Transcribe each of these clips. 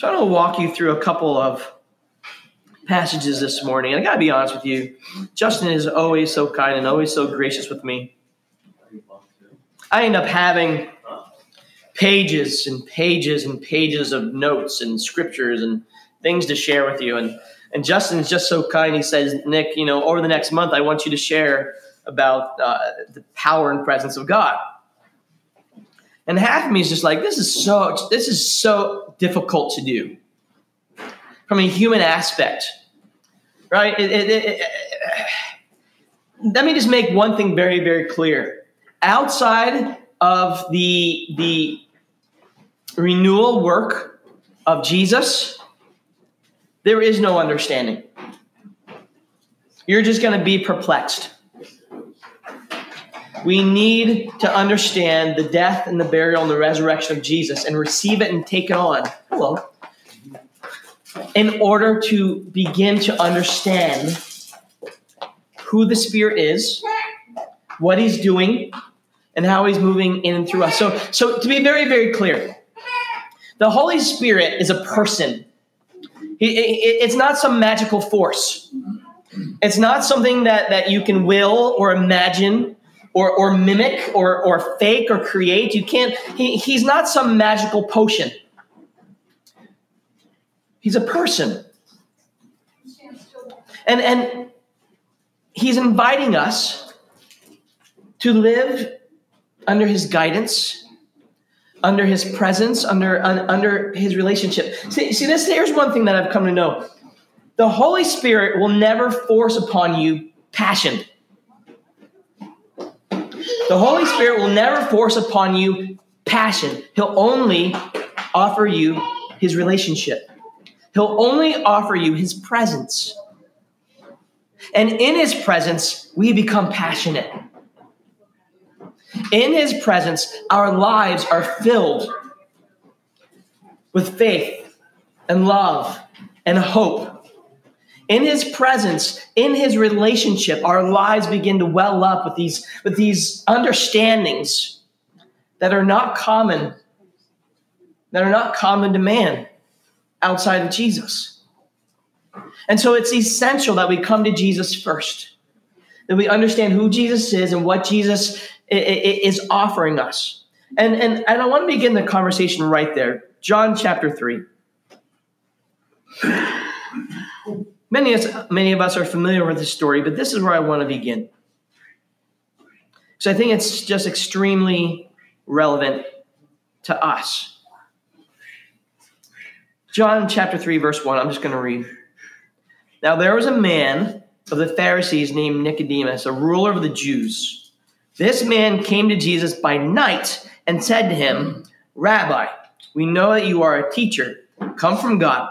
So I want to walk you through a couple of passages this morning. And I got to be honest with you, Justin is always so kind and always so gracious with me. I end up having pages and pages and pages of notes and scriptures and things to share with you. And and Justin is just so kind. He says, Nick, you know, over the next month, I want you to share about uh, the power and presence of God. And half of me is just like, this is so this is so difficult to do from a human aspect, right? It, it, it, let me just make one thing very, very clear. Outside of the the renewal work of Jesus, there is no understanding. You're just going to be perplexed. We need to understand the death and the burial and the resurrection of Jesus and receive it and take it on. Hello. In order to begin to understand who the Spirit is, what He's doing, and how He's moving in and through us. So, so to be very, very clear, the Holy Spirit is a person. It's not some magical force. It's not something that, that you can will or imagine or, or mimic or, or fake or create. You can't, he, he's not some magical potion. He's a person. And, and he's inviting us to live under his guidance, under his presence, under, under his relationship. See, see, this here's one thing that I've come to know. The Holy Spirit will never force upon you passion. The Holy Spirit will never force upon you passion. He'll only offer you his relationship. He'll only offer you his presence. And in his presence, we become passionate. In his presence, our lives are filled with faith and love and hope in his presence in his relationship our lives begin to well up with these with these understandings that are not common that are not common to man outside of jesus. And so it's essential that we come to jesus first that we understand who jesus is and what jesus is offering us. And and, and i want to begin the conversation right there. John chapter 3 Many of, us, many of us are familiar with this story, but this is where I want to begin. So I think it's just extremely relevant to us. John chapter 3, verse 1, I'm just going to read. Now there was a man of the Pharisees named Nicodemus, a ruler of the Jews. This man came to Jesus by night and said to him, Rabbi, we know that you are a teacher, come from God.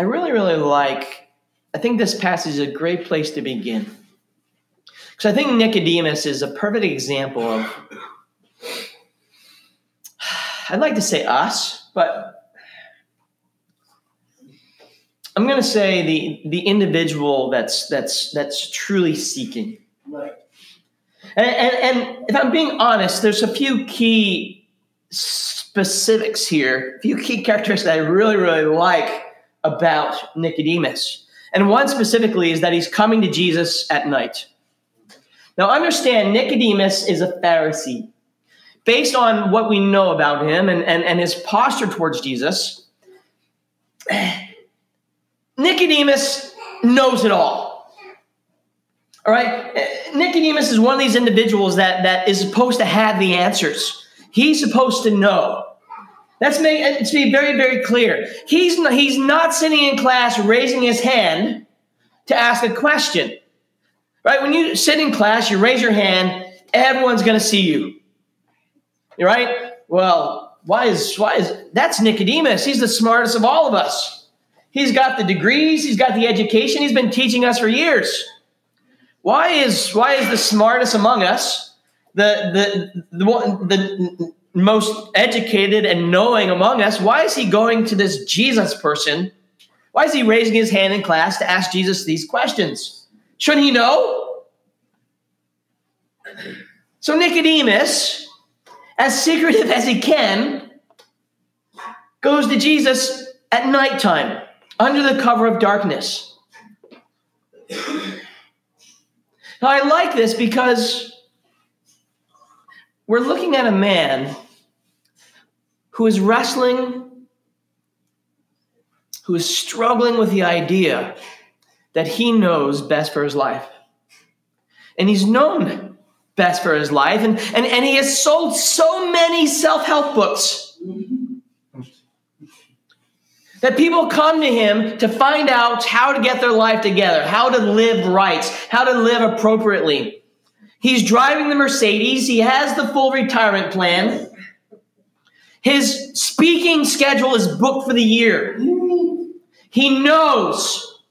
I really, really like, I think this passage is a great place to begin. Because I think Nicodemus is a perfect example of, I'd like to say us, but I'm going to say the, the individual that's, that's, that's truly seeking. Right. And, and, and if I'm being honest, there's a few key specifics here, a few key characteristics that I really, really like about Nicodemus. And one specifically is that he's coming to Jesus at night. Now, understand, Nicodemus is a Pharisee. Based on what we know about him and, and, and his posture towards Jesus, Nicodemus knows it all. All right? Nicodemus is one of these individuals that, that is supposed to have the answers. He's supposed to know. Let's make it uh, be very, very clear. He's not, he's not sitting in class raising his hand to ask a question. Right? When you sit in class, you raise your hand, everyone's going to see you. You're right? Well, why is why is that's Nicodemus? He's the smartest of all of us. He's got the degrees, he's got the education, he's been teaching us for years. Why is why is the smartest among us, the the the, the most educated and knowing among us, why is he going to this Jesus person? Why is he raising his hand in class to ask Jesus these questions? Shouldn't he know? So Nicodemus, as secretive as he can, goes to Jesus at nighttime under the cover of darkness. Now, I like this because we're looking at a man who is wrestling, who is struggling with the idea that he knows best for his life. And he's known best for his life, and, and, and he has sold so many self help books that people come to him to find out how to get their life together, how to live right, how to live appropriately. He's driving the Mercedes. He has the full retirement plan. His speaking schedule is booked for the year. He knows.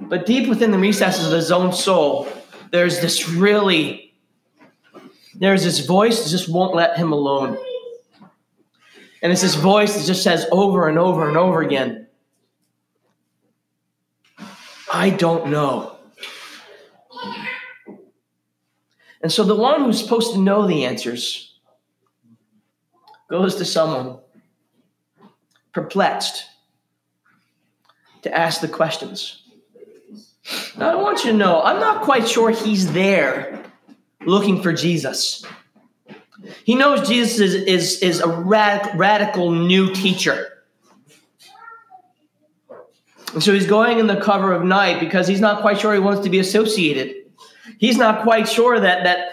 But deep within the recesses of his own soul, there's this really, there's this voice that just won't let him alone. And it's this voice that just says over and over and over again, I don't know. And so the one who's supposed to know the answers goes to someone perplexed to ask the questions. Now, I want you to know, I'm not quite sure he's there looking for Jesus. He knows Jesus is, is, is a radic- radical new teacher. And so he's going in the cover of night because he's not quite sure he wants to be associated he's not quite sure that that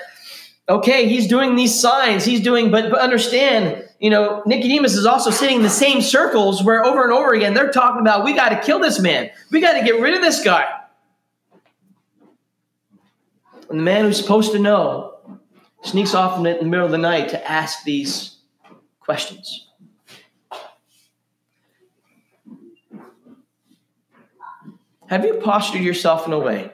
okay, he's doing these signs, he's doing, but but understand, you know, Nicodemus is also sitting in the same circles where over and over again they're talking about we got to kill this man, we got to get rid of this guy. And the man who's supposed to know sneaks off in the middle of the night to ask these questions. Have you postured yourself in a way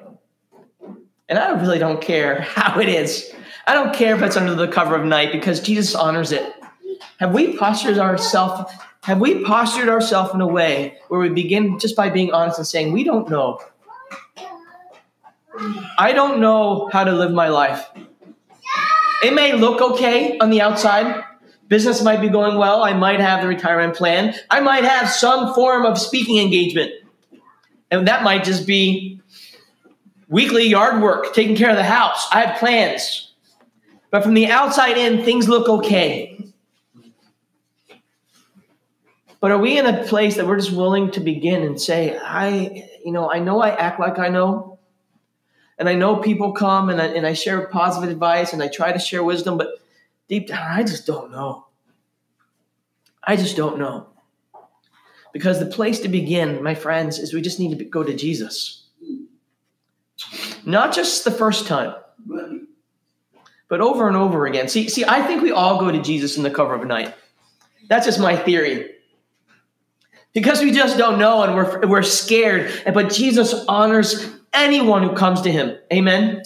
and I really don't care how it is. I don't care if it's under the cover of night because Jesus honors it. Have we postured ourselves? Have we postured ourselves in a way where we begin just by being honest and saying, "We don't know. I don't know how to live my life. It may look okay on the outside. Business might be going well. I might have the retirement plan. I might have some form of speaking engagement. And that might just be weekly yard work, taking care of the house. I have plans. But from the outside in, things look okay. But are we in a place that we're just willing to begin and say, I, you know, I know I act like I know. And I know people come and I, and I share positive advice and I try to share wisdom, but deep down, I just don't know. I just don't know. Because the place to begin, my friends, is we just need to go to Jesus. Not just the first time, but over and over again. See, see, I think we all go to Jesus in the cover of night. That's just my theory. Because we just don't know and we're, we're scared. But Jesus honors anyone who comes to him. Amen?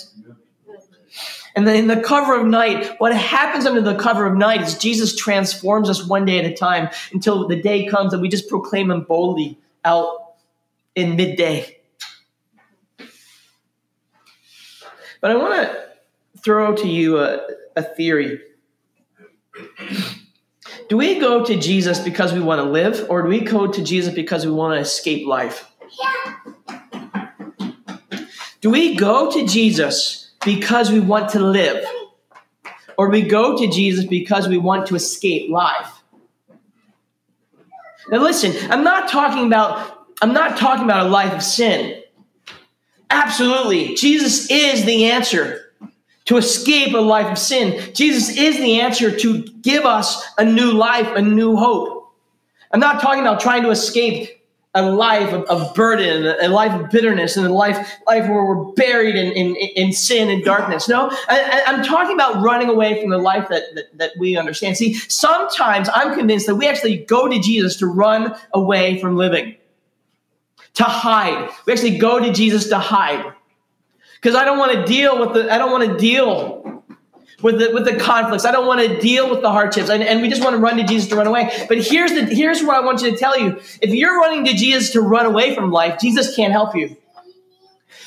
And then in the cover of night, what happens under the cover of night is Jesus transforms us one day at a time until the day comes that we just proclaim him boldly out in midday. But I want to throw to you a, a theory. Do we go to Jesus because we want to live, or do we go to Jesus because we want to escape life? Do we go to Jesus because we want to live, or do we go to Jesus because we want to escape life? Now, listen, I'm not talking about I'm not talking about a life of sin. Absolutely. Jesus is the answer to escape a life of sin. Jesus is the answer to give us a new life, a new hope. I'm not talking about trying to escape a life of, of burden, a life of bitterness, and a life, life where we're buried in, in, in sin and darkness. No, I, am talking about running away from the life that, that, that we understand. See, sometimes I'm convinced that we actually go to Jesus to run away from living, to hide. We actually go to Jesus to hide. Because I don't want to deal with the, I don't want to deal with the, with the conflicts. I don't want to deal with the hardships. And, and we just want to run to Jesus to run away. But here's, the, here's what I want you to tell you. If you're running to Jesus to run away from life, Jesus can't help you.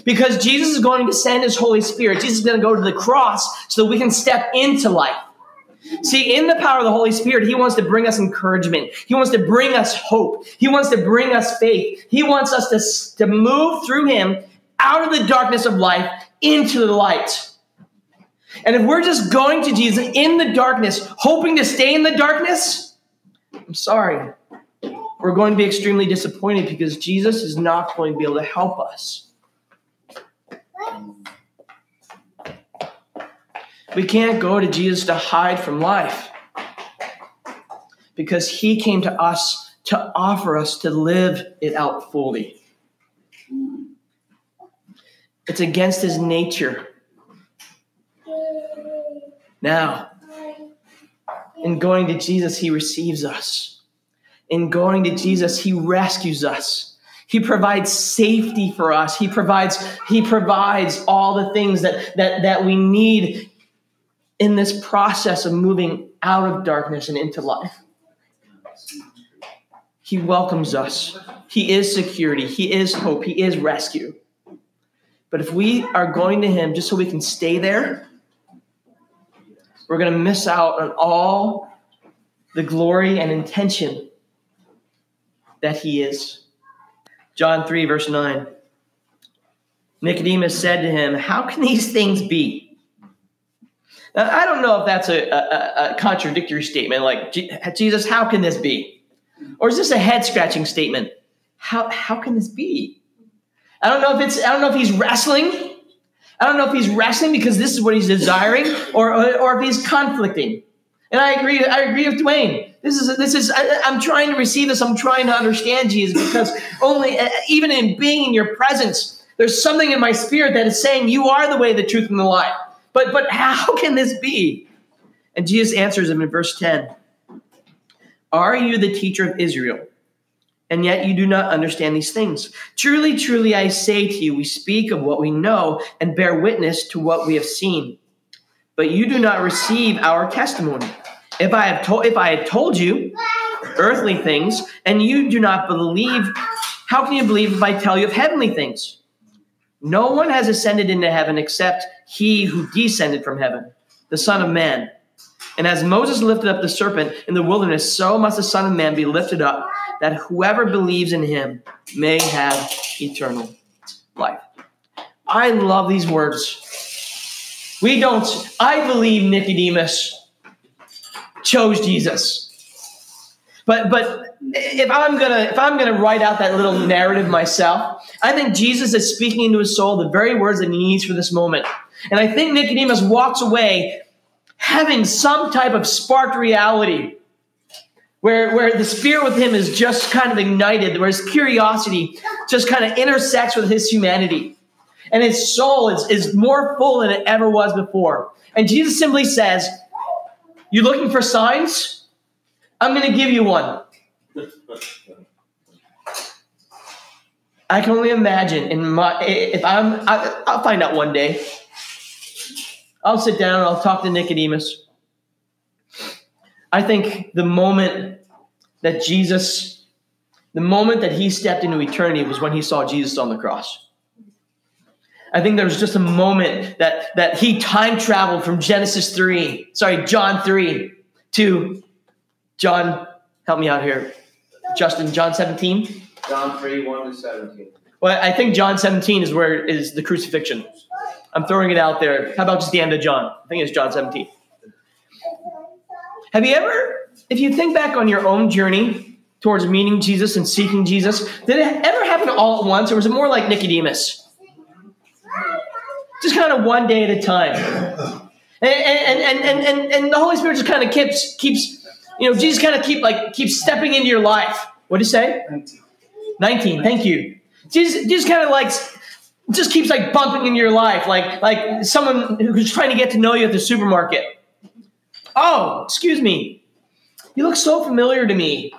Because Jesus is going to send his Holy Spirit. Jesus is going to go to the cross so that we can step into life. See, in the power of the Holy Spirit, He wants to bring us encouragement. He wants to bring us hope. He wants to bring us faith. He wants us to, to move through Him out of the darkness of life into the light. And if we're just going to Jesus in the darkness, hoping to stay in the darkness, I'm sorry. We're going to be extremely disappointed because Jesus is not going to be able to help us. We can't go to Jesus to hide from life because he came to us to offer us to live it out fully. It's against his nature now, in going to Jesus, He receives us. In going to Jesus, He rescues us. He provides safety for us. He provides, he provides all the things that, that, that we need in this process of moving out of darkness and into life. He welcomes us. He is security. He is hope. He is rescue. But if we are going to Him just so we can stay there, we're going to miss out on all the glory and intention that he is. John 3, verse 9. Nicodemus said to him, How can these things be? I don't know if that's a, a, a contradictory statement, like, Jesus, how can this be? Or is this a head scratching statement? How, how can this be? I don't know if it's, I don't know if he's wrestling I don't know if he's wrestling because this is what he's desiring, or, or, or if he's conflicting. And I agree. I agree with Dwayne. This is this is. I, am trying to receive this. I'm trying to understand Jesus because only uh, even in being in your presence, there's something in my spirit that is saying you are the way, the truth, and the life. But but how can this be? And Jesus answers him in verse 10. Are you the teacher of Israel? and yet you do not understand these things. Truly, truly, I say to you, we speak of what we know and bear witness to what we have seen. But you do not receive our testimony. If I have told if I had told you earthly things and you do not believe, how can you believe if I tell you of heavenly things? No one has ascended into heaven except he who descended from heaven, the Son of Man. And as Moses lifted up the serpent in the wilderness, so must the Son of Man be lifted up that whoever believes in him may have eternal life. I love these words. We don't, I believe Nicodemus chose Jesus. But but if I'm gonna if I'm gonna write out that little narrative myself, I think Jesus is speaking into his soul the very words that he needs for this moment. And I think Nicodemus walks away having some type of sparked reality where, where the spirit with him is just kind of ignited, where his curiosity just kind of intersects with his humanity. And his soul is, is more full than it ever was before. And Jesus simply says, You looking for signs? I'm going to give you one. I can only imagine in my if I'm I, I'll find out one day. I'll sit down I'll talk to Nicodemus. I think the moment that Jesus, the moment that he stepped into eternity was when he saw Jesus on the cross. I think there was just a moment that, that he time traveled from Genesis 3, sorry, John 3 to John, help me out here. Justin, John 17? John 3, 1 to 17. Well, I think John 17 is where is the crucifixion. I'm throwing it out there. How about just the end of John? I think it's John 17. Have you ever, if you think back on your own journey, towards meeting Jesus and seeking Jesus? Did it ever happen all at once, or was it more like Nicodemus? Just kind of one day at a time. And, and, and, and, and, and the Holy Spirit just kind of keeps, keeps, you know, Jesus kind of keep like keeps stepping into your life. What did you say? 19. 19, thank you. Just, Jesus kind of like just keeps like bumping into your life, like like someone who's trying to get to know you at the supermarket. Oh, excuse me. You look so familiar to me.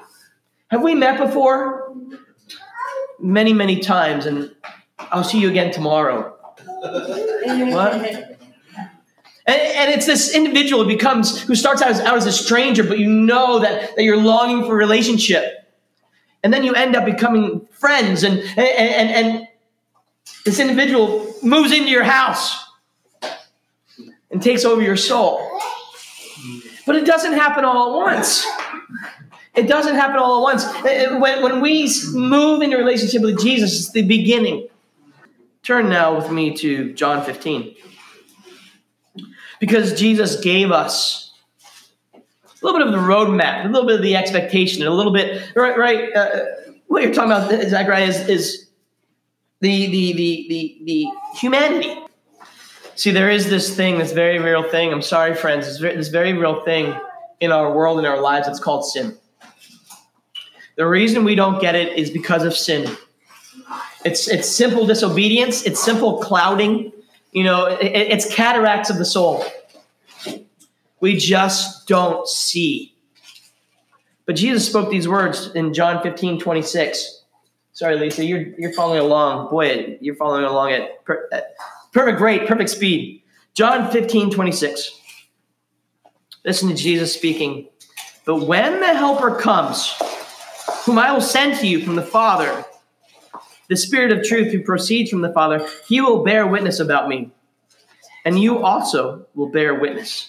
Have we met before? Many, many times, and I'll see you again tomorrow. what? And, and, it's this individual who becomes who starts out as, out as a stranger, but you know that, that you're longing for a relationship. And then you end up becoming friends, and, and, and, and this individual moves into your house and takes over your soul. But it doesn't happen all at once. It doesn't happen all at once. When, when we move into relationship with Jesus, it's the beginning. Turn now with me to John 15. Because Jesus gave us a little bit of the roadmap, a little bit of the expectation, a little bit, right? right uh, what you're talking about, Zachariah, is, is the, the, the, the, the humanity. See, there is this thing, this very real thing. I'm sorry, friends, this very, this very real thing in our world, in our lives, it's called sin. The reason we don't get it is because of sin. It's it's simple disobedience. It's simple clouding. You know, it, it's cataracts of the soul. We just don't see. But Jesus spoke these words in John 15, 26. Sorry, Lisa, you're you're following along. Boy, you're following along at, per, at perfect rate, perfect speed. John 15, 26. Listen to Jesus speaking. But when the Helper comes, whom I will send to you from the Father, the Spirit of truth who proceeds from the Father, he will bear witness about me. And you also will bear witness,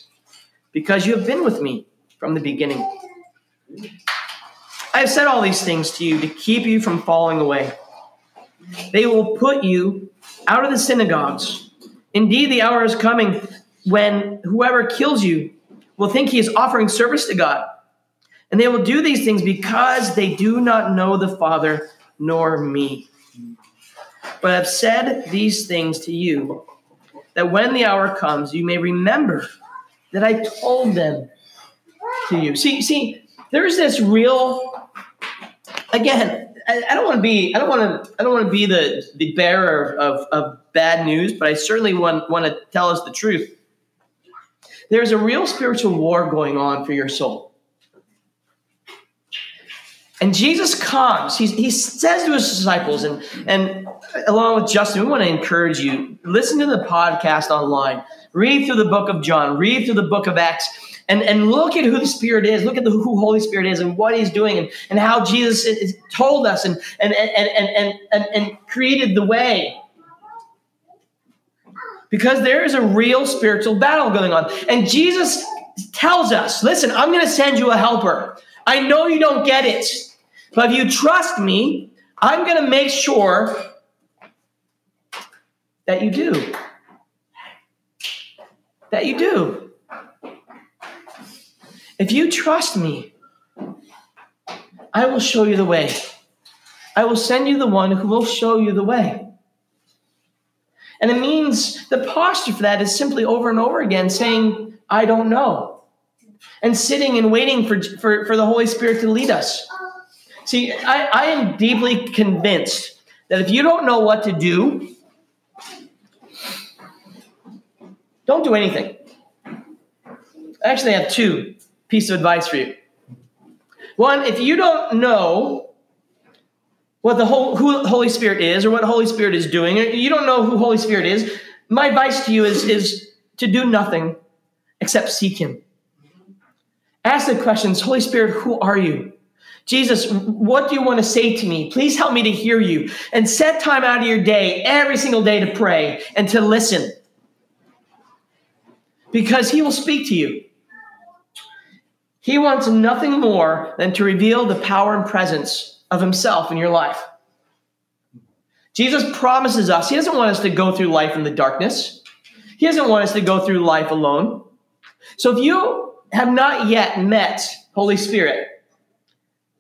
because you have been with me from the beginning. I have said all these things to you to keep you from falling away. They will put you out of the synagogues. Indeed, the hour is coming when whoever kills you will think he is offering service to God. And they will do these things because they do not know the Father nor me. But I've said these things to you, that when the hour comes, you may remember that I told them to you. See, see, there's this real. Again, I, I don't want to be. I don't want to. I don't want to be the the bearer of, of bad news, but I certainly want want to tell us the truth. There's a real spiritual war going on for your soul. And Jesus comes. He, he says to his disciples, and, and along with Justin, we want to encourage you listen to the podcast online, read through the book of John, read through the book of Acts, and, and look at who the Spirit is, look at the, who Holy Spirit is and what he's doing, and, and how Jesus told us and, and, and, and, and, and created the way. Because there is a real spiritual battle going on. And Jesus tells us listen, I'm going to send you a helper. I know you don't get it. But if you trust me, I'm going to make sure that you do. That you do. If you trust me, I will show you the way. I will send you the one who will show you the way. And it means the posture for that is simply over and over again saying, I don't know. And sitting and waiting for, for, for the Holy Spirit to lead us. See, I, I am deeply convinced that if you don't know what to do, don't do anything. I actually have two pieces of advice for you. One, if you don't know what the whole, who Holy Spirit is or what the Holy Spirit is doing, or you don't know who Holy Spirit is, my advice to you is, is to do nothing except seek Him. Ask the questions Holy Spirit, who are you? Jesus, what do you want to say to me? Please help me to hear you. And set time out of your day, every single day, to pray and to listen. Because he will speak to you. He wants nothing more than to reveal the power and presence of himself in your life. Jesus promises us, he doesn't want us to go through life in the darkness. He doesn't want us to go through life alone. So if you have not yet met Holy Spirit,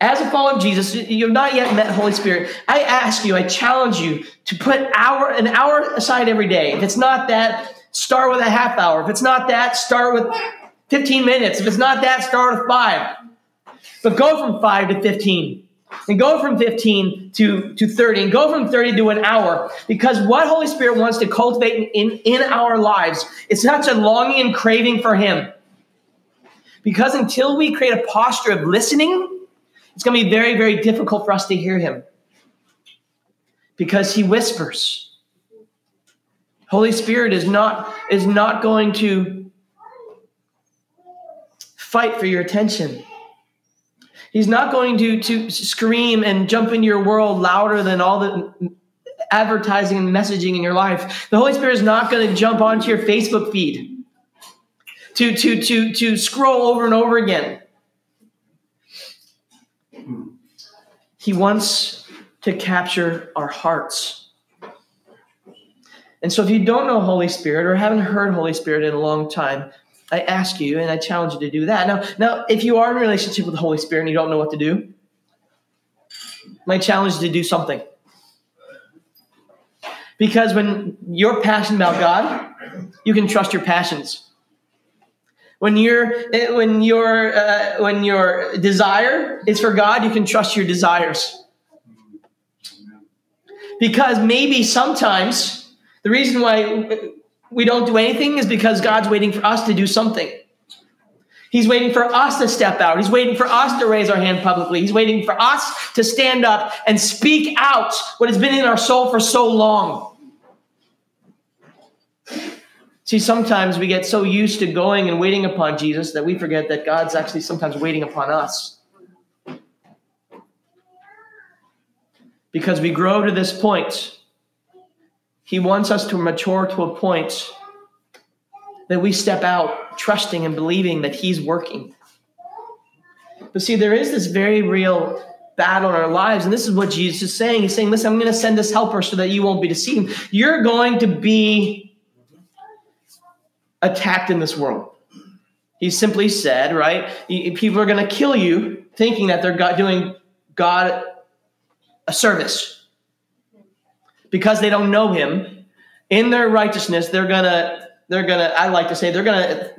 as a follower of Jesus, you've not yet met Holy Spirit. I ask you, I challenge you to put hour an hour aside every day. If it's not that, start with a half hour. If it's not that, start with 15 minutes. If it's not that, start with five. But go from five to 15. And go from 15 to, to 30 and go from 30 to an hour because what Holy Spirit wants to cultivate in, in our lives is such a longing and craving for Him. Because until we create a posture of listening, it's going to be very, very difficult for us to hear Him because He whispers. Holy Spirit is not, is not going to fight for your attention. He's not going to, to scream and jump into your world louder than all the advertising and messaging in your life. The Holy Spirit is not going to jump onto your Facebook feed to, to, to, to scroll over and over again. He wants to capture our hearts. And so if you don't know Holy Spirit or haven't heard Holy Spirit in a long time, I ask you and I challenge you to do that. Now, now, if you are in a relationship with the Holy Spirit and you don't know what to do, my challenge is to do something. Because when you're passionate about God, you can trust your passions. When your when your uh, when your desire is for God, you can trust your desires. Because maybe sometimes the reason why we don't do anything is because God's waiting for us to do something. He's waiting for us to step out. He's waiting for us to raise our hand publicly. He's waiting for us to stand up and speak out what has been in our soul for so long. See, sometimes we get so used to going and waiting upon Jesus that we forget that God's actually sometimes waiting upon us. Because we grow to this point he wants us to mature to a point that we step out trusting and believing that He's working. But see, there is this very real battle in our lives, and this is what Jesus is saying. He's saying, Listen, I'm going to send this helper so that you won't be deceived. You're going to be attacked in this world. He simply said, right? People are going to kill you thinking that they're doing God a service because they don't know him in their righteousness they're gonna they're gonna i like to say they're gonna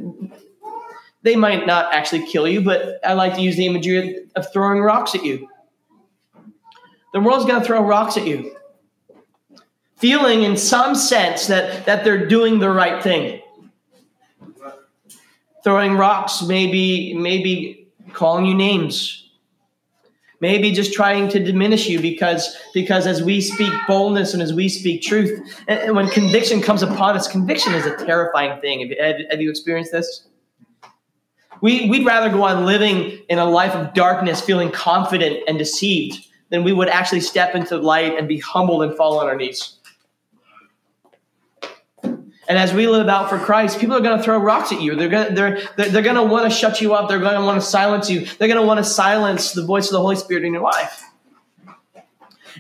they might not actually kill you but i like to use the imagery of throwing rocks at you the world's gonna throw rocks at you feeling in some sense that that they're doing the right thing throwing rocks maybe maybe calling you names. Maybe just trying to diminish you because because as we speak boldness and as we speak truth and, and when conviction comes upon us conviction is a terrifying thing. Have, have, have you experienced this? We, we'd rather go on living in a life of darkness feeling confident and deceived than we would actually step into light and be humbled and fall on our knees and as we live out for Christ, people are going to throw rocks at you. They're going to, they're, they're, they're going to want to shut you up. They're going to want to silence you. They're going to want to silence the voice of the Holy Spirit in your life.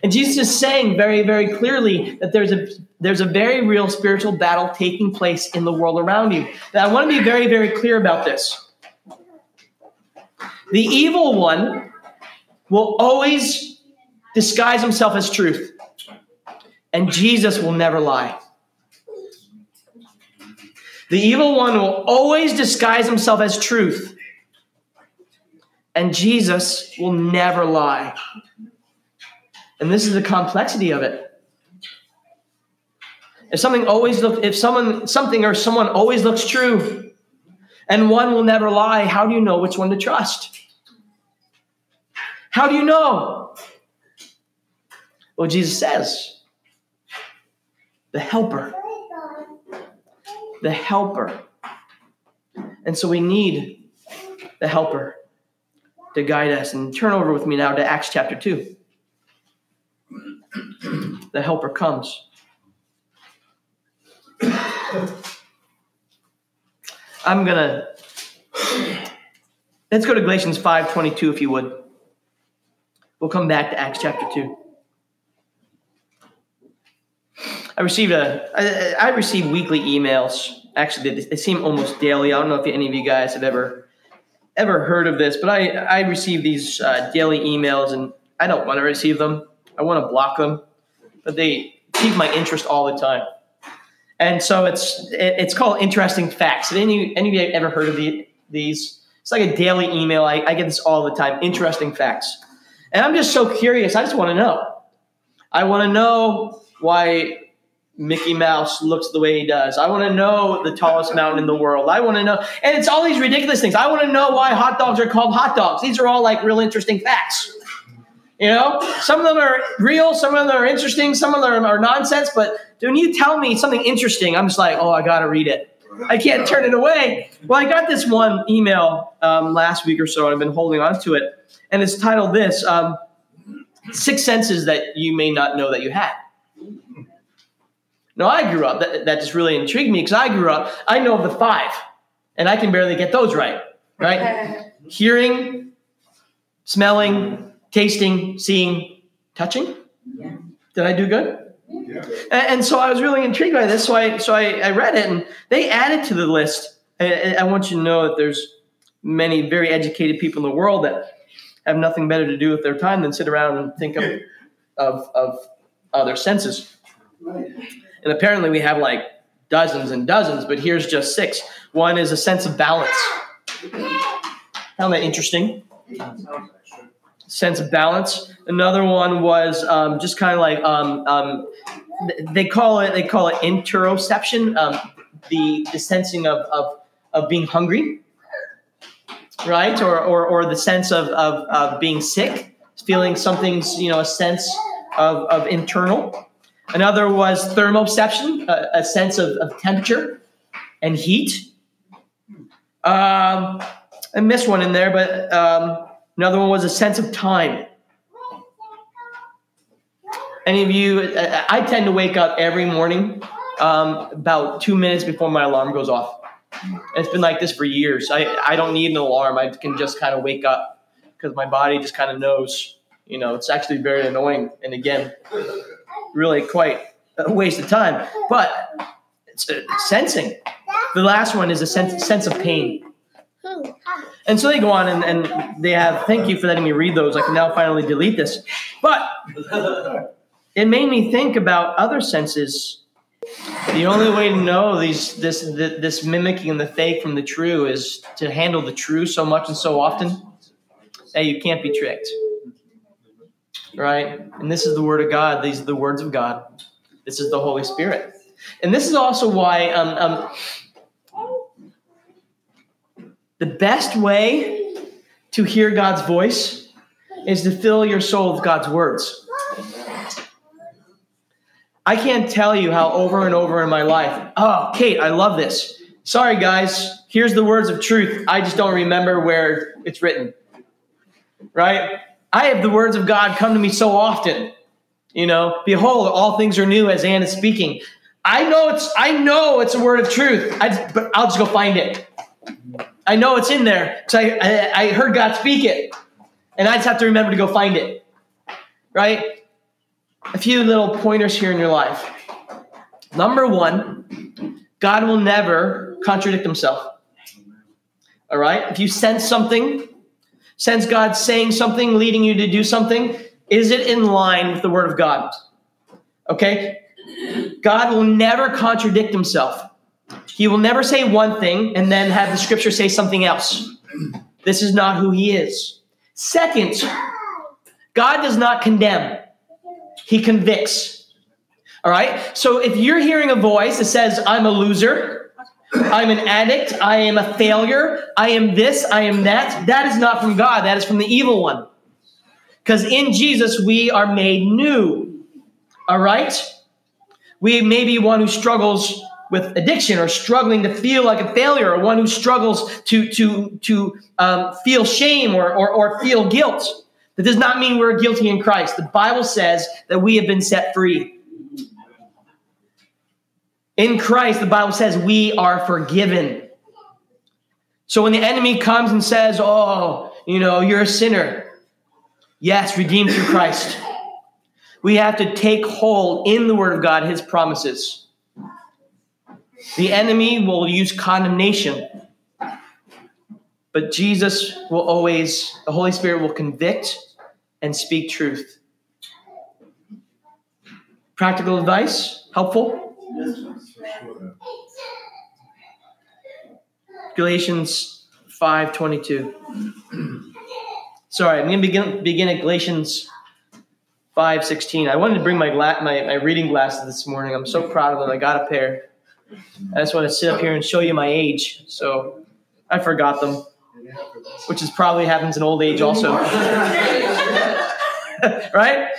And Jesus is saying very, very clearly that there's a there's a very real spiritual battle taking place in the world around you. Now, I want to be very, very clear about this. The evil one will always disguise himself as truth, and Jesus will never lie. The evil one will always disguise himself as truth. And Jesus will never lie. And this is the complexity of it. If something always look if someone something or someone always looks true and one will never lie, how do you know which one to trust? How do you know? Well, Jesus says, the helper the helper. And so we need the helper to guide us. And turn over with me now to Acts chapter 2. The helper comes. I'm going to Let's go to Galatians 5:22 if you would. We'll come back to Acts chapter 2. I received a I, I receive weekly emails. Actually, they, they seem almost daily. I don't know if any of you guys have ever ever heard of this, but I, I receive these uh, daily emails and I don't want to receive them. I want to block them, but they keep my interest all the time. And so it's it, it's called interesting facts. Have any any of you ever heard of the, these? It's like a daily email. I, I get this all the time. Interesting facts, and I'm just so curious. I just want to know. I want to know why Mickey Mouse looks the way he does. I want to know the tallest mountain in the world. I want to know, and it's all these ridiculous things. I want to know why hot dogs are called hot dogs. These are all like real interesting facts. You know, some of them are real, some of them are interesting, some of them are nonsense. But when you tell me something interesting, I'm just like, oh, I got to read it. I can't turn it away. Well, I got this one email um, last week or so, and I've been holding on to it, and it's titled this um, Six Senses That You May Not Know That You Had. Now, I grew up, that, that just really intrigued me because I grew up, I know of the five, and I can barely get those right, right? Hearing, smelling, tasting, seeing, touching. Yeah. Did I do good? Yeah. And, and, so I was really intrigued by this. So I so I, I read it, and they added to the list. I, I want you to know that there's many very educated people in the world that have nothing better to do with their time than sit around and think of of, of other senses. And apparently, we have like dozens and dozens, but here's just six. One is a sense of balance. Found that interesting sense of balance. Another one was um, just kind of like um, um, they call it they call it interoception, um, the the sensing of, of of being hungry, right? Or or, or the sense of, of of being sick, feeling something's you know a sense of, of internal. Another was thermoception, a, a sense of, of temperature and heat. Um, I missed one in there, but um, Another one was a sense of time. Any of you, I tend to wake up every morning um, about two minutes before my alarm goes off. it's been like this for years. I, I don't need an alarm. I can just kind of wake up because my body just kind of knows. You know, it's actually very annoying. And again, really quite a waste of time. But it's uh, sensing. The last one is a sense, sense of pain. And so they go on and, and they have, thank you for letting me read those. I can now finally delete this. But it made me think about other senses. The only way to know these this this mimicking the fake from the true is to handle the true so much and so often that you can't be tricked. Right? And this is the word of God. These are the words of God. This is the Holy Spirit. And this is also why um, um, the best way to hear God's voice is to fill your soul with God's words. I can't tell you how over and over in my life, oh, Kate, I love this. Sorry, guys, here's the words of truth. I just don't remember where it's written. Right? I have the words of God come to me so often. You know, behold, all things are new as Anne is speaking. I know it's I know it's a word of truth. I, but I'll just go find it. I know it's in there because I, I, I heard God speak it. And I just have to remember to go find it. Right? A few little pointers here in your life. Number one, God will never contradict himself. All right? If you sense something, sense God saying something, leading you to do something, is it in line with the Word of God? Okay? God will never contradict himself. He will never say one thing and then have the scripture say something else. This is not who he is. Second, God does not condemn, he convicts. All right? So if you're hearing a voice that says, I'm a loser, I'm an addict, I am a failure, I am this, I am that, that is not from God, that is from the evil one. Because in Jesus, we are made new. All right? We may be one who struggles with addiction or struggling to feel like a failure or one who struggles to, to, to um, feel shame or, or, or feel guilt. That does not mean we're guilty in Christ. The Bible says that we have been set free. In Christ, the Bible says we are forgiven. So when the enemy comes and says, Oh, you know, you're a sinner, yes, redeemed through Christ. We have to take hold in the Word of God, His promises. The enemy will use condemnation. But Jesus will always, the Holy Spirit will convict and speak truth. Practical advice? Helpful? Galatians 5:22. Sorry, I'm going to begin begin at Galatians 5:16. I wanted to bring my, gla- my my reading glasses this morning. I'm so proud of them. I got a pair. I just want to sit up here and show you my age. So I forgot them, which is probably happens in old age also. right?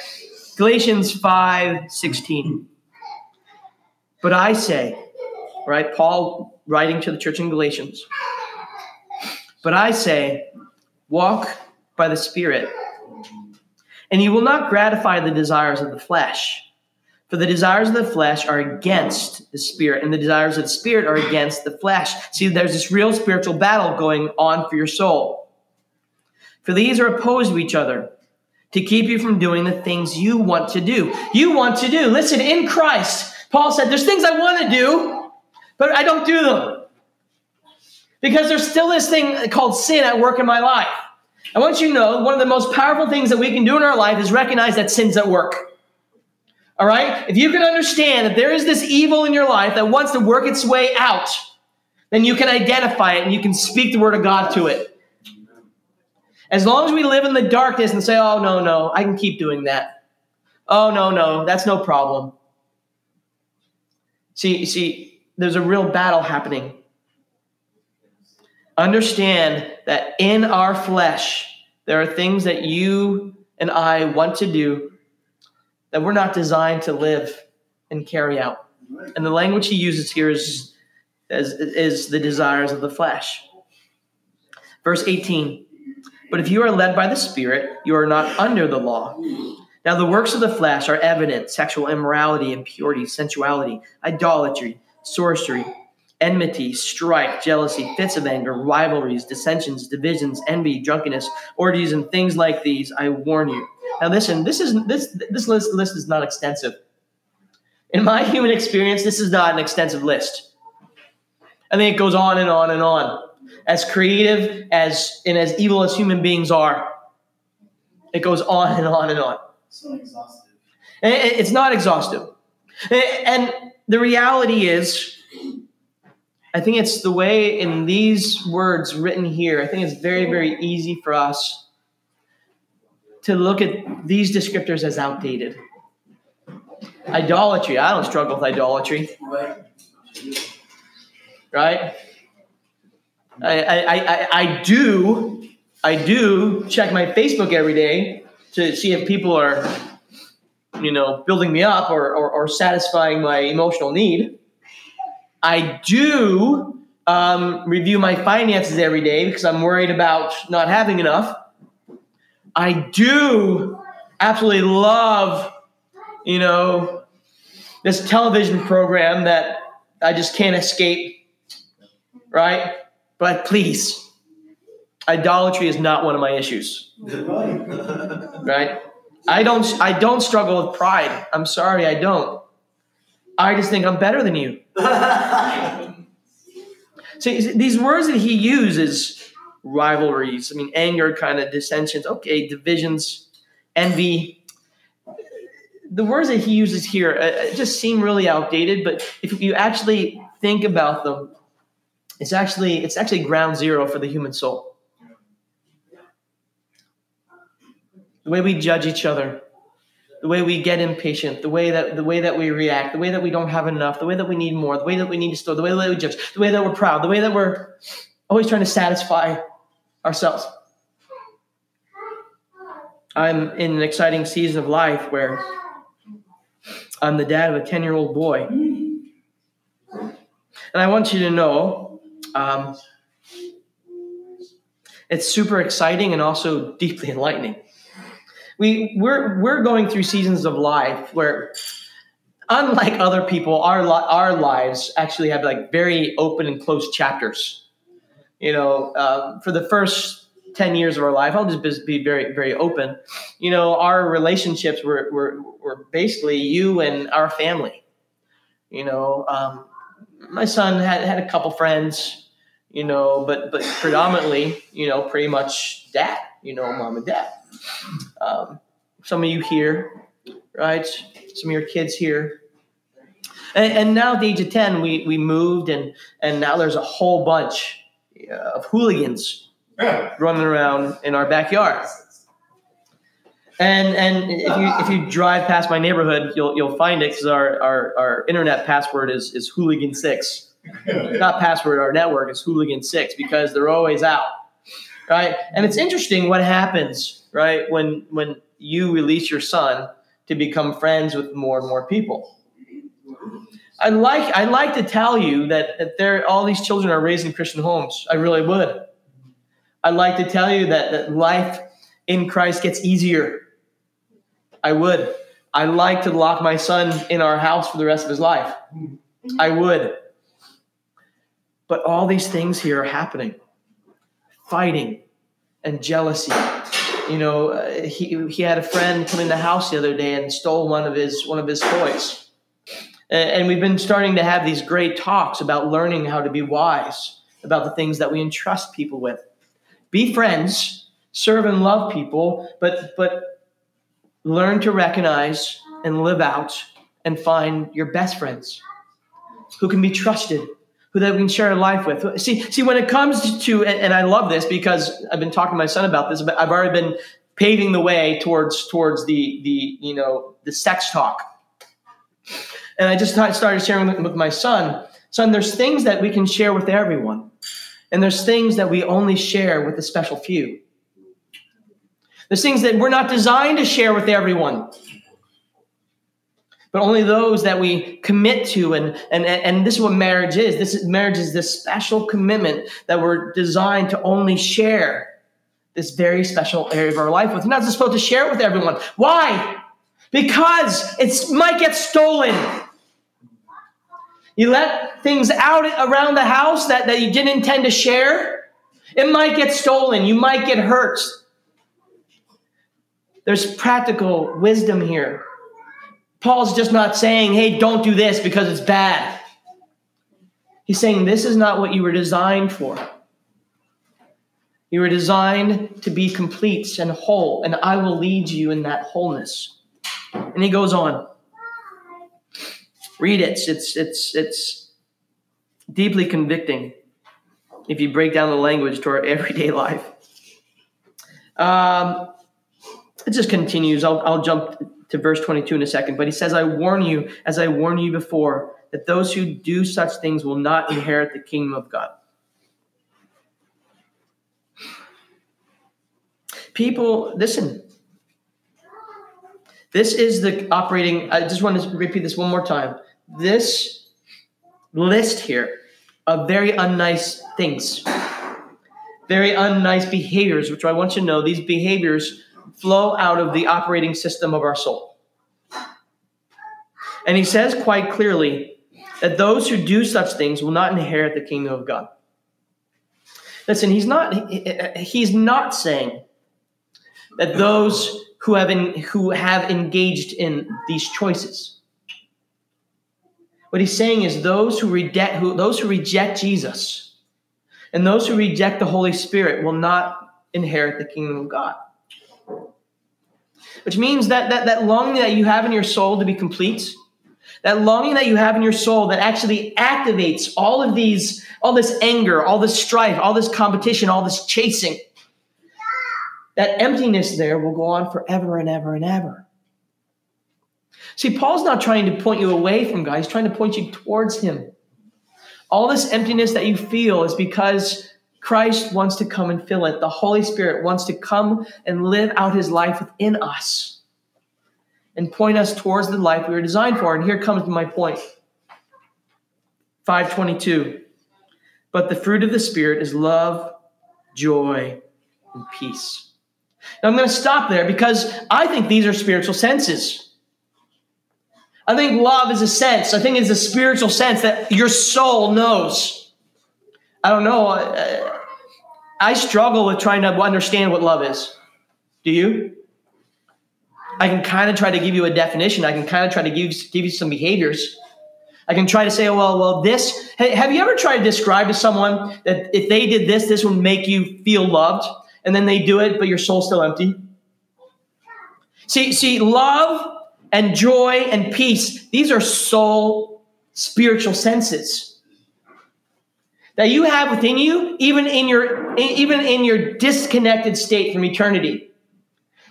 Galatians 5:16. But I say, right? Paul writing to the church in Galatians. But I say, walk by the Spirit, and you will not gratify the desires of the flesh. For the desires of the flesh are against the Spirit, and the desires of the Spirit are against the flesh. See, there's this real spiritual battle going on for your soul. For these are opposed to each other to keep you from doing the things you want to do. You want to do. Listen, in Christ, Paul said, There's things I want to do, but I don't do them. Because there's still this thing called sin at work in my life. I want you to know one of the most powerful things that we can do in our life is recognize that sin's at work. All right? If you can understand that there is this evil in your life that wants to work its way out, then you can identify it and you can speak the word of God to it. As long as we live in the darkness and say, oh, no, no, I can keep doing that. Oh, no, no, that's no problem. See, see, there's a real battle happening. Understand that in our flesh, there are things that you and I want to do that we're not designed to live and carry out. And the language he uses here is, is, is the desires of the flesh. Verse 18 But if you are led by the Spirit, you are not under the law. Now, the works of the flesh are evident sexual immorality, impurity, sensuality, idolatry, sorcery, enmity, strife, jealousy, fits of anger, rivalries, dissensions, divisions, envy, drunkenness, orgies, and things like these. I warn you. Now, listen, this is this this list, list is not extensive. In my human experience, this is not an extensive list. I think it goes on and on and on. As creative as and as evil as human beings are, it goes on and on and on. Eh, eh, it's not exhaustive. It's not exhaustive. And the reality is, I think it's the way in these words written here, I think it's very, very easy for us to look at these descriptors as outdated. Idolatry, I don't struggle with idolatry. Right? I, I, I, I do I do check my Facebook every day to see if people are, you know, building me up or, or, or satisfying my emotional need. I do um, review my finances every day because I'm worried about not having enough. I do absolutely love, you know, this television program that I just can't escape, right? But please, idolatry is not one of my issues. Right? I don't i don't struggle with pride. I'm sorry i don't. I just think i'm better than you. See these words that he uses rivalries i mean anger kind of dissensions okay divisions envy. The words that he uses here uh, just seem really outdated but if you actually think about them it's actually it's actually ground zero for the human soul the way we judge each other, the way we get impatient, the way that the way that we react, the way that we don't have enough, the way that we need more, the way that we need to store, the way that we judge, the way that we're proud, the way that we're always trying to satisfy ourselves. I'm in an exciting season of life where I'm the dad of a 10 year old boy. And I want you to know um, it's super exciting and also deeply enlightening we we're we're going through seasons of life where unlike other people our our lives actually have like very open and closed chapters. You know uh, for the first 10 years of our life i'll just be very very open. You know our relationships were were, were basically you and our family. You know um, my son had, had a couple friends you know, but but predominantly, you know, pretty much dad, you know, mom and dad. Um, some of you here, right? Some of your kids here. And, and now at the age of 10, we, we moved and, and now there's a whole bunch uh, of hooligans running around in our backyard. And and if you if you drive past my neighborhood, you'll you'll find it because our, our our internet password is is hooligan six, not password. Our network is hooligan six because they're always out, right? And it's interesting what happens, right, when when you release your son to become friends with more and more people. I like I like to tell you that that there all these children are raised in Christian homes. I really would. I'd like to tell you that, that life in Christ gets easier. I would. I like to lock my son in our house for the rest of his life. I would. But all these things here are happening fighting and jealousy. You know, uh, he, he had a friend come in the house the other day and stole one of his one of his toys. And, and we've been starting to have these great talks about learning how to be wise about the things that we entrust people with. Be friends, serve and love people, but but learn to recognize and live out and find your best friends who can be trusted, who that we can share a life with. See, see, when it comes to, and, and I love this because I've been talking to my son about this, but I've already been paving the way towards towards the the you know the sex talk. And I just started sharing with, with my son, son, there's things that we can share with everyone. And there's things that we only share with a special few. There's things that we're not designed to share with everyone, but only those that we commit to. And, and, and this is what marriage is. This is, marriage is this special commitment that we're designed to only share this very special area of our life with. We're not just supposed to share it with everyone. Why? Because it might get stolen. You let things out around the house that, that you didn't intend to share, it might get stolen. You might get hurt. There's practical wisdom here. Paul's just not saying, hey, don't do this because it's bad. He's saying, this is not what you were designed for. You were designed to be complete and whole, and I will lead you in that wholeness. And he goes on. Read it. It's it's it's deeply convicting if you break down the language to our everyday life. Um, it just continues. I'll, I'll jump to verse 22 in a second. But he says, I warn you, as I warned you before, that those who do such things will not inherit the kingdom of God. People, listen. This is the operating, I just want to repeat this one more time this list here of very unnice things, very unnice behaviors, which I want you to know these behaviors flow out of the operating system of our soul. And he says quite clearly that those who do such things will not inherit the kingdom of God. Listen, he's not he's not saying that those who have in, who have engaged in these choices what he's saying is those who reject who, those who reject Jesus and those who reject the Holy Spirit will not inherit the kingdom of God. Which means that, that that longing that you have in your soul to be complete, that longing that you have in your soul that actually activates all of these, all this anger, all this strife, all this competition, all this chasing, that emptiness there will go on forever and ever and ever. See, Paul's not trying to point you away from God, he's trying to point you towards Him. All this emptiness that you feel is because Christ wants to come and fill it. The Holy Spirit wants to come and live out His life within us and point us towards the life we were designed for. And here comes my point 522. But the fruit of the Spirit is love, joy, and peace. Now I'm going to stop there because I think these are spiritual senses. I think love is a sense. I think it's a spiritual sense that your soul knows. I don't know. I, I struggle with trying to understand what love is. Do you? I can kind of try to give you a definition. I can kind of try to give, give you some behaviors. I can try to say, well, well, this. Hey, have you ever tried to describe to someone that if they did this, this would make you feel loved, and then they do it, but your soul's still empty? See, see, love and joy and peace, these are soul spiritual senses that you have within you, even in your even in your disconnected state from eternity.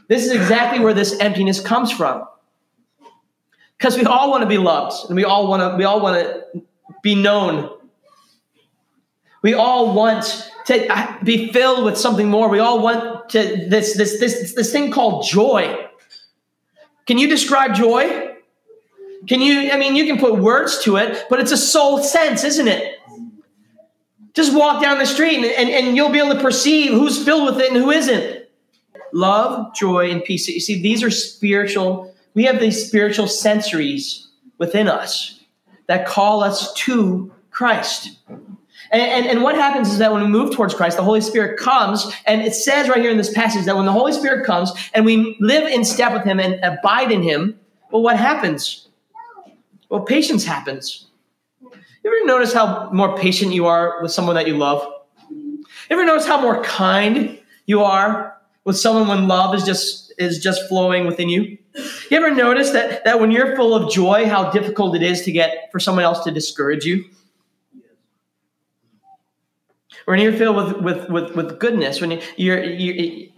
This is exactly where this emptiness comes from. Because we all want to be loved and we all want to we all want to be known. We all want to uh, be filled with something more. We all want to this this this this thing called joy. Can you describe joy? Can you I mean you can put words to it, but it's a soul sense, isn't it? Just walk down the street and, and, and you'll be able to perceive who's filled with it and who isn't. Love, joy, and peace. You see, these are spiritual we have these spiritual sensories within us that call us to Christ. And, and, and, what happens is that when we move towards Christ, the Holy Spirit comes, and it says right here in this passage that when the Holy Spirit comes and we live in step with Him and abide in Him, well, what happens? Well, patience happens. You ever notice how more patient you are with someone that you love? You ever notice how more kind you are with someone when love is just is just flowing within you? You ever notice that, that when you're full of joy, how difficult it is to get for someone else to discourage you? When you're filled with, with, with, with goodness, when you're, you're,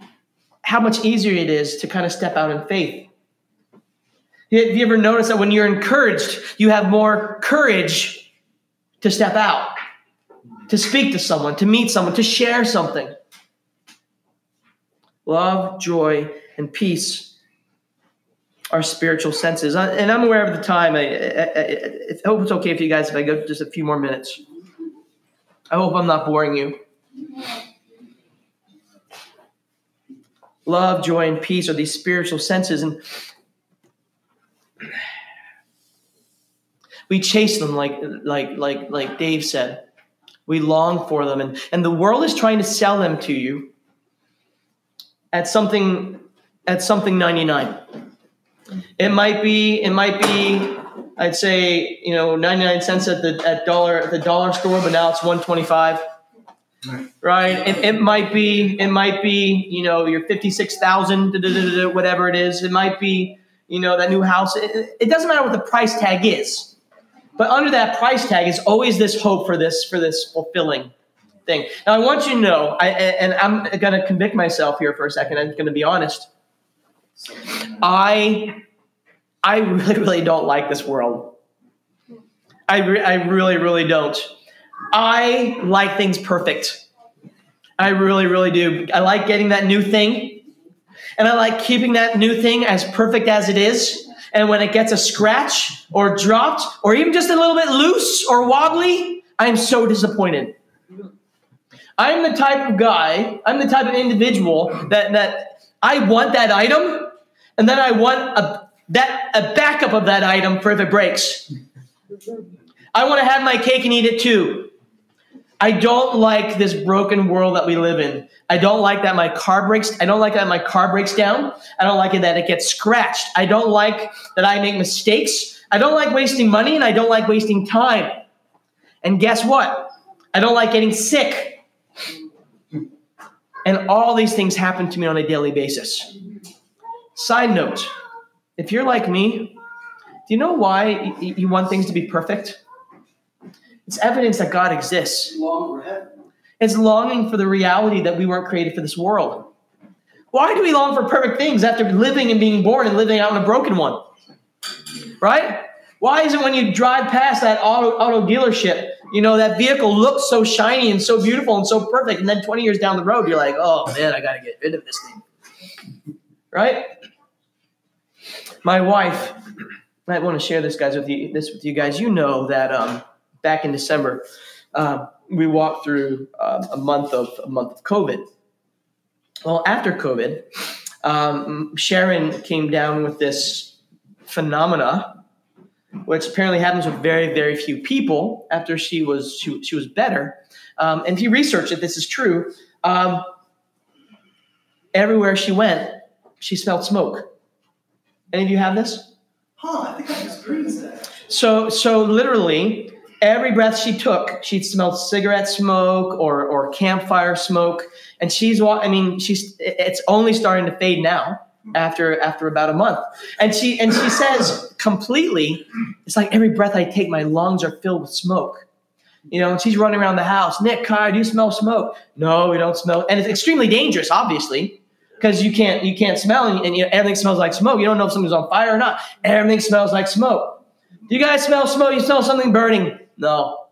how much easier it is to kind of step out in faith. Have you ever noticed that when you're encouraged, you have more courage to step out, to speak to someone, to meet someone, to share something? Love, joy, and peace are spiritual senses. And I'm aware of the time. I, I, I, hope it's okay for you guys if I go just a few more minutes. I hope I'm not boring you. Love, joy, and peace are these spiritual senses, and we chase them like like like like Dave said. We long for them, and and the world is trying to sell them to you at something at something 99 it might be, it might be, I'd say, you know, 99 cents at the at dollar at the dollar store, but now it's 125. Right. It, it might be, it might be, you know, your 56,000, whatever it is. It might be, you know, that new house. It, it doesn't matter what the price tag is. But under that price tag is always this hope for this, for this fulfilling thing. Now I want you to know, I, and I'm going to convict myself here for a second. I'm going to be honest. I I really really don't like this world. I re- I really really don't. I like things perfect. I really really do. I like getting that new thing. And I like keeping that new thing as perfect as it is. And when it gets a scratch or dropped or even just a little bit loose or wobbly, I'm so disappointed. I'm the type of guy, I'm the type of individual that that I want that item and then I want a that a backup of that item for if it breaks. I want to have my cake and eat it too. I don't like this broken world that we live in. I don't like that my car breaks. I don't like that my car breaks down. I don't like it that it gets scratched. I don't like that I make mistakes. I don't like wasting money and I don't like wasting time. And guess what? I don't like getting sick. And all these things happen to me on a daily basis. Side note if you're like me, do you know why you want things to be perfect? It's evidence that God exists. It's longing for the reality that we weren't created for this world. Why do we long for perfect things after living and being born and living out in a broken one? Right? Why is it when you drive past that auto, auto dealership, you know, that vehicle looks so shiny and so beautiful and so perfect, and then 20 years down the road, you're like, oh man, I got to get rid of this thing. Right? My wife, I want to share this guys with you. This with you guys. You know that um, back in December, uh, we walked through uh, a month of a month of COVID. Well, after COVID, um, Sharon came down with this phenomena, which apparently happens with very very few people. After she was she, she was better, um, and if you research it, this is true. Um, everywhere she went, she smelled smoke. Any of you have this? Huh, I think I experienced that. so so literally every breath she took, she'd smell cigarette smoke or or campfire smoke, and she's I mean she's it's only starting to fade now after after about a month, and she and she says completely, it's like every breath I take, my lungs are filled with smoke. You know, and she's running around the house. Nick, Kai, do you smell smoke? No, we don't smell. And it's extremely dangerous, obviously, because you can't you can't smell, and, and you know, everything smells like smoke. You don't know if something's on fire or not. Everything smells like smoke. Do you guys smell smoke? You smell something burning? No.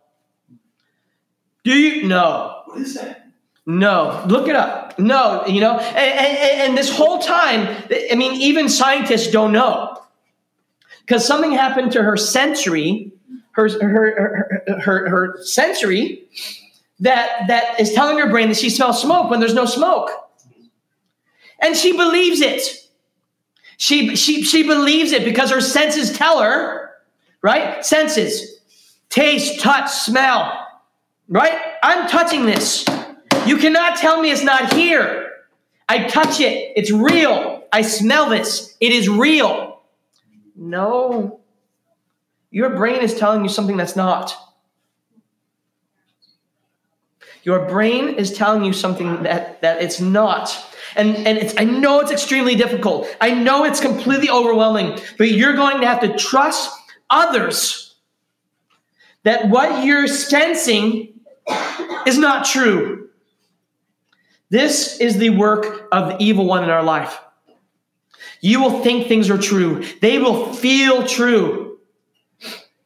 Do you? No. What is that? No. Look it up. No. You know, and, and, and this whole time, I mean, even scientists don't know because something happened to her sensory, her her her, her, her sensory that that is telling her brain that she smells smoke when there's no smoke, and she believes it. She she she believes it because her senses tell her, right? Senses, taste, touch, smell, right? I'm touching this. You cannot tell me it's not here. I touch it. It's real. I smell this. It is real. No. Your brain is telling you something that's not. Your brain is telling you something that, that it's not. And, and it's, I know it's extremely difficult. I know it's completely overwhelming, but you're going to have to trust others that what you're sensing is not true. This is the work of the evil one in our life. You will think things are true, they will feel true.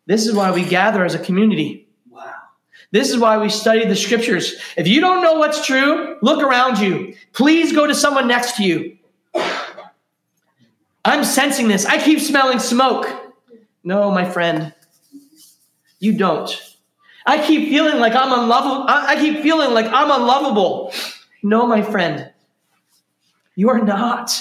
This is why we gather as a community. Wow. This is why we study the scriptures. If you don't know what's true, look around you. Please go to someone next to you. I'm sensing this. I keep smelling smoke. No, my friend, you don't. I keep feeling like I'm unlovable. I keep feeling like I'm unlovable. No, my friend, you are not.